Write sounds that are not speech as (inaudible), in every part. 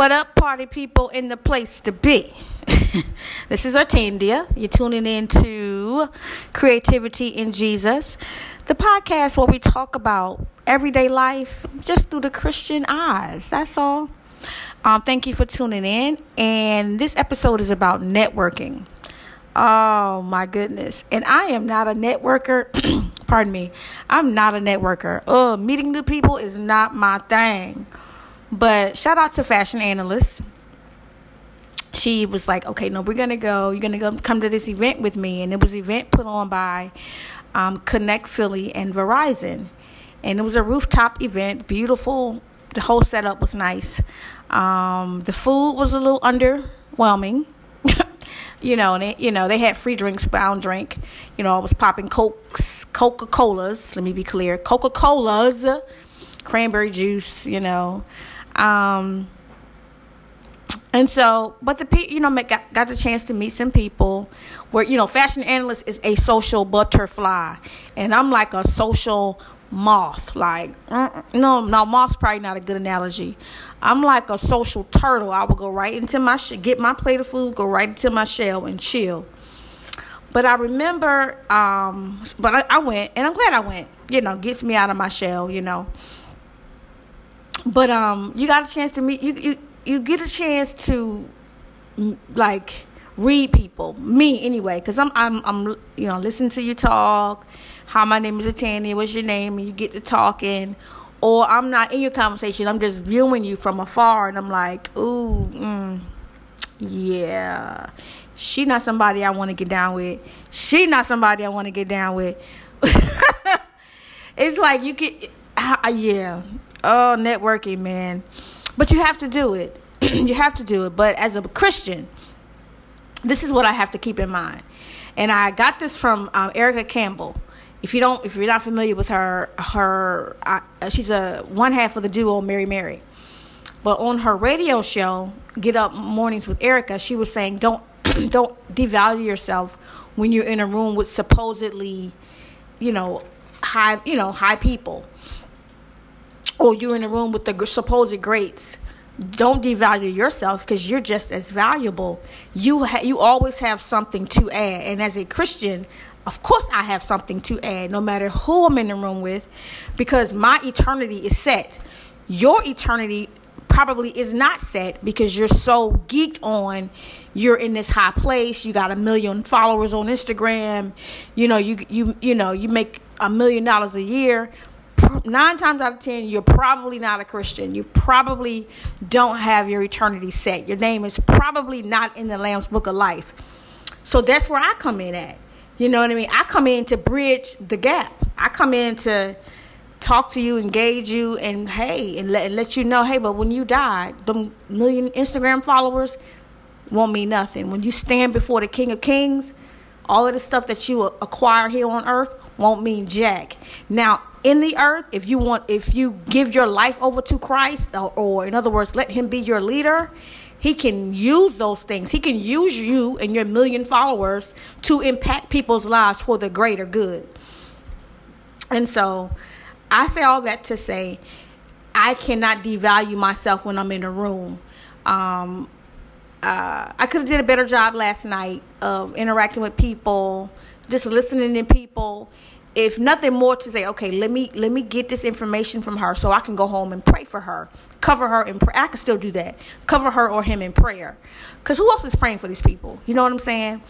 What up, party people in the place to be? (laughs) this is Ortandia. You're tuning in to Creativity in Jesus, the podcast where we talk about everyday life just through the Christian eyes. That's all. Um, thank you for tuning in. And this episode is about networking. Oh my goodness. And I am not a networker. (clears throat) Pardon me. I'm not a networker. Oh, meeting new people is not my thing. But shout out to Fashion Analyst. She was like, okay, no, we're going to go. You're going to go come to this event with me. And it was an event put on by um, Connect Philly and Verizon. And it was a rooftop event, beautiful. The whole setup was nice. Um, the food was a little underwhelming. (laughs) you know, and it, you know they had free drinks, bound drink. You know, I was popping cokes, Coca Colas. Let me be clear, Coca Colas, cranberry juice. You know, um, and so, but the pe- you know got got the chance to meet some people. Where you know, fashion analyst is a social butterfly, and I'm like a social moth. Like, no, no, moth's probably not a good analogy. I'm like a social turtle. I would go right into my sh- get my plate of food, go right into my shell, and chill. But I remember, um, but I, I went, and I'm glad I went. You know, gets me out of my shell. You know. But um, you got a chance to meet you. You you get a chance to like read people me anyway because I'm, I'm i'm you know listen to you talk. Hi my name is Tanya what's your name? And you get to talking. Or i'm not in your conversation i'm just viewing you from afar and i'm like ooh mm, yeah. She not somebody i want to get down with. She not somebody i want to get down with. (laughs) It's like you get yeah oh networking man but you have to do it (clears throat) you have to do it but as a christian this is what I have to keep in mind. And I got this from um, Erica Campbell. If you don't, if you're not familiar with her, her uh, she's a one half of the duo Mary Mary. But on her radio show, Get Up Mornings with Erica, she was saying, "Don't (clears throat) don't devalue yourself when you're in a room with supposedly, you know, high you know high people, or you're in a room with the supposed greats." don't devalue yourself because you're just as valuable. You ha- you always have something to add, and as a Christian, of course, I have something to add, no matter who I'm in the room with, because my eternity is set. Your eternity probably is not set because you're so geeked on you're in this high place you got a million followers on instagram you know you you you know you make a million dollars a year nine times out of ten, you're probably not a Christian. You probably don't have your eternity set. Your name is probably not in the Lamb's Book of Life. So that's where I come in at. You know what I mean? I come in to bridge the gap. I come in to talk to you, engage you, and hey, and let, and let you know, hey, but when you die, the million Instagram followers won't mean nothing. When you stand before the King of Kings, all of the stuff that you acquire here on earth won't mean jack. Now, in the earth if you want if you give your life over to christ or, or, in other words let him be your leader he can use those things. He can use you and your million followers to impact people's lives for the greater good. And so i say all that to say i cannot devalue myself when i'm in a room. Um, uh, i could have did a better job last night of interacting with people just listening to people if nothing more to say okay let me let me get this information from her so i can go home and pray for her cover her in prayer i can still do that cover her or him in prayer. Because who else is praying for these people? You know what i'm saying?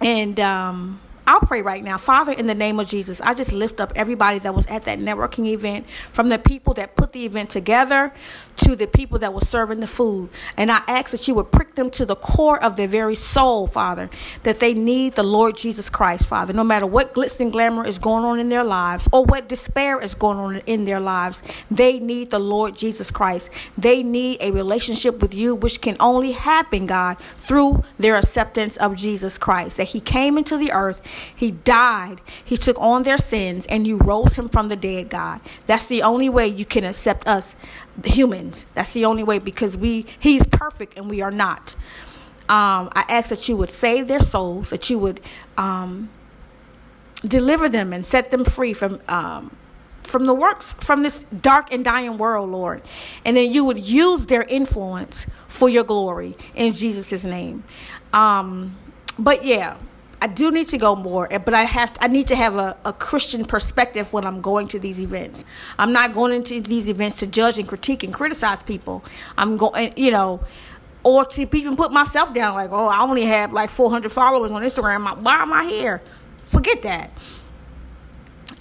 And um I'll pray right now. Father, in the name of Jesus, I just lift up everybody that was at that networking event, from the people that put the event together to the people that were serving the food. And I ask that you would prick them to the core of their very soul, Father, that they need the Lord Jesus Christ, Father. No matter what glitz and glamour is going on in their lives or what despair is going on in their lives, they need the Lord Jesus Christ. They need a relationship with you, which can only happen, God, through their acceptance of Jesus Christ. That He came into the earth he died. He took on their sins and you rose him from the dead, God. That's the only way you can accept us humans. That's the only way because we he's perfect and we are not. Um, I ask that you would save their souls, that you would um, deliver them and set them free from um, from the works from this dark and dying world, Lord. And then you would use their influence for your glory in Jesus' name. Um, but yeah, I do need to go more, eh, but I have to, I need to have a, a Christian perspective when I'm going to these events. I'm not going into these events to judge and critique and criticize people. I'm going, eh, you know, or to even put myself down like, oh, I only have like 400 followers on Instagram. Why am I here? Forget that.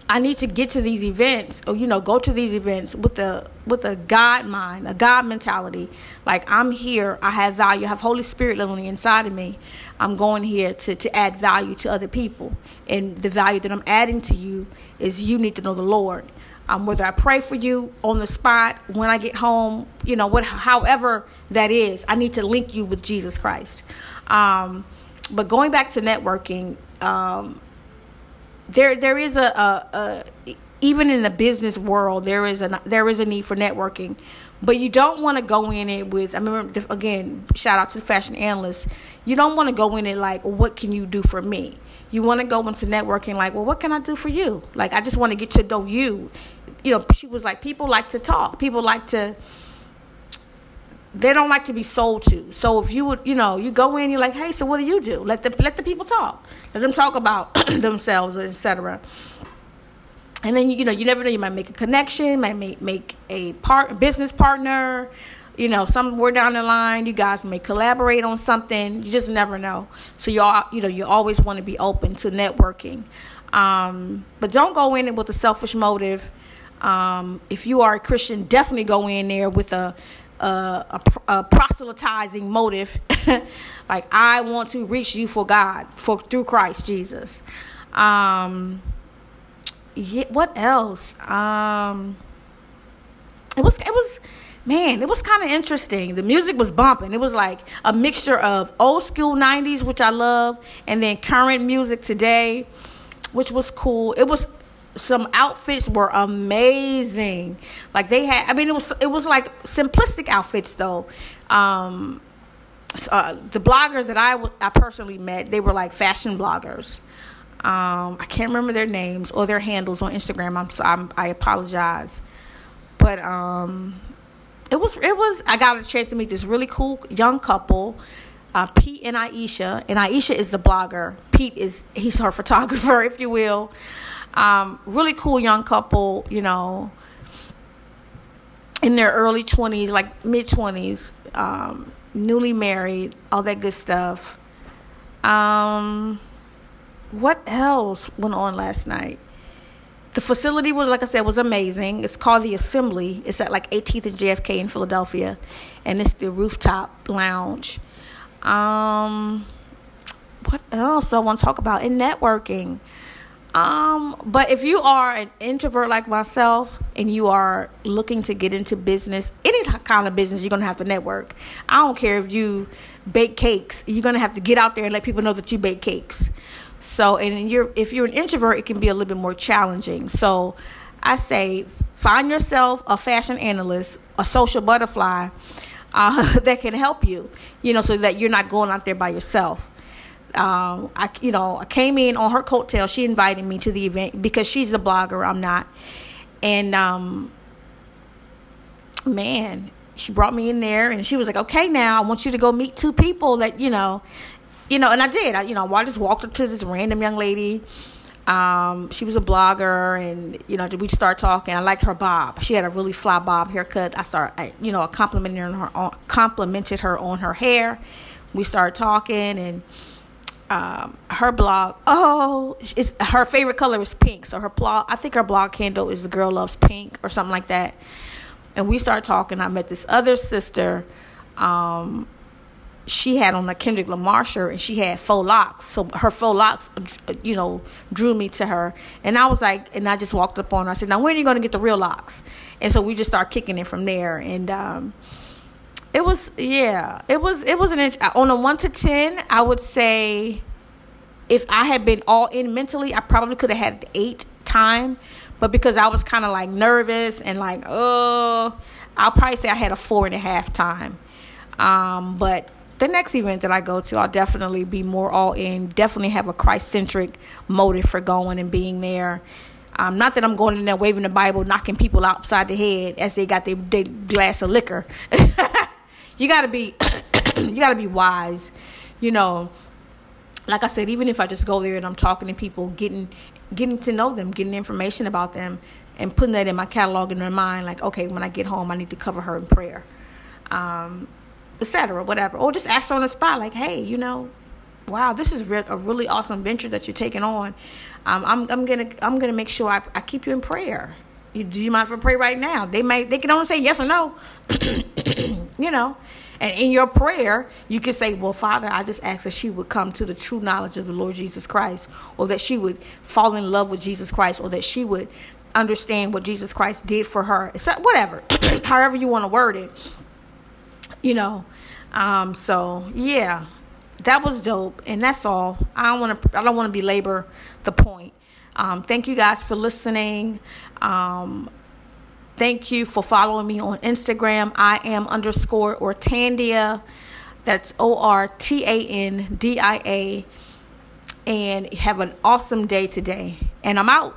I need to get to these events or you know go to these events with a with a God mind, a God mentality. Like I'm here, I have value, I have Holy Spirit living inside of me. I'm going here to to add value to other people, and the value that I'm adding to you is you need to know the Lord. Um, whether I pray for you on the spot when I get home, you know what, however that is, I need to link you with Jesus Christ. Um, but going back to networking. Um, there there is a, a, a even in the business world there is a there is a need for networking. But you don't want to go in it with i remember again shout out to the fashion analyst. You don't want to go in it like what can you do for me? You want to go into networking like well what can i do for you? Like i just want to get to know you. You know she was like people like to talk. People like to they don't like to be sold to. So if you would, you know, you go in, you're like, hey, so what do you do? Let the let the people talk. Let them talk about (clears throat) themselves, etc. And then you know, you never know. You might make a connection, might make make a part business partner. You know, somewhere down the line, you guys may collaborate on something. You just never know. So you all, you know, you always want to be open to networking, um, but don't go in it with a selfish motive. Um, if you are a Christian, definitely go in there with a a, a, proselytizing motive. (laughs) Like i want to reach you for god for through christ jesus. Um yeah, what else? Um it was it was man it was kind of interesting. The music was bumping. It was like a mixture of old school 90s which i love and then current music today which was cool. It was some outfits were amazing. Like they had, I mean, it was it was like simplistic outfits though. Um, uh, the bloggers that I, I personally met, they were like fashion bloggers. Um, I can't remember their names or their handles on Instagram. I'm, I'm I apologize, but um, it was it was. I got a chance to meet this really cool young couple. Uh, Pete and Aisha, and Aisha is the blogger. Pete is he's her (laughs) photographer, if you will. Um, really cool young couple, you know, in their early 20s, like mid 20s, um, newly married, all that good stuff. Um, what else went on last night? The facility was, like I said, was amazing. It's called the Assembly. It's at like 18th and JFK in Philadelphia, and it's the rooftop lounge. Um, what else I want to talk about in networking? Um, but if you are an introvert like myself and you are looking to get into business, any kind of business, you're gonna have to network. I don't care if you bake cakes, you're gonna have to get out there and let people know that you bake cakes. So, and you're if you're an introvert, it can be a little bit more challenging. So, I say find yourself a fashion analyst, a social butterfly uh, (laughs) that can help you. You know, so that you're not going out there by yourself um, I, you know, I came in on her coattail. She invited me to the event because she's a blogger. I'm not. And, um, man, she brought me in there and she was like, okay, now I want you to go meet two people that, you know, you know, and I did. I, you know, I just walked up to this random young lady. Um, she was a blogger, and you know, we started talking. I liked her bob. She had a really fly bob haircut. I started, I, you know, complimenting her on, complimented her on her hair. We started talking, and um, her blog. Oh, it's her favorite color is pink. So her blog, I think her blog handle is "The Girl Loves Pink" or something like that. And we started talking. I met this other sister. Um, she had on a Kendrick Lamar shirt and she had faux locks. So her faux locks, you know, drew me to her. And I was like, and I just walked up on her. I said, "Now when are you going to get the real locks?" And so we just started kicking it from there. And um, it was yeah it was it was an on a 1 to 10 i would say if i had been all in mentally i probably could have had 8 time but because i was kind of like nervous and like oh i'll probably say i had a four and a half time um, but the next event that i go to i'll definitely be more all in definitely have a christ-centric motive for going and being there Um, not that I'm going in there waving the Bible, knocking people outside the head as they got their, their glass of liquor. (laughs) you gotta be, (coughs) you gotta be wise. You know, like I said, even if I just go there and I'm talking to people, getting getting to know them, getting information about them, and putting that in my catalog in their mind, like, okay, when I get home, I need to cover her in prayer, um, etc. Whatever, or just ask her on the spot, like, hey, you know, wow, this is a really awesome venture that you're taking on. Um, I'm I'm gonna I'm gonna make sure I, I keep you in prayer. You, do you mind if I pray right now? They may they can only say yes or no, (coughs) you know. And in your prayer, you can say, Well, Father, I just ask that she would come to the true knowledge of the Lord Jesus Christ, or that she would fall in love with Jesus Christ, or that she would understand what Jesus Christ did for her. It's whatever, (coughs) however you want to word it. You know. Um, so yeah, that was dope, and that's all. I don't want to. I don't want to belabor the point. Um, thank you guys for listening. Um, thank you for following me on Instagram. I am underscore Ortandia. That's O R T A N D I A. And have an awesome day today. And I'm out.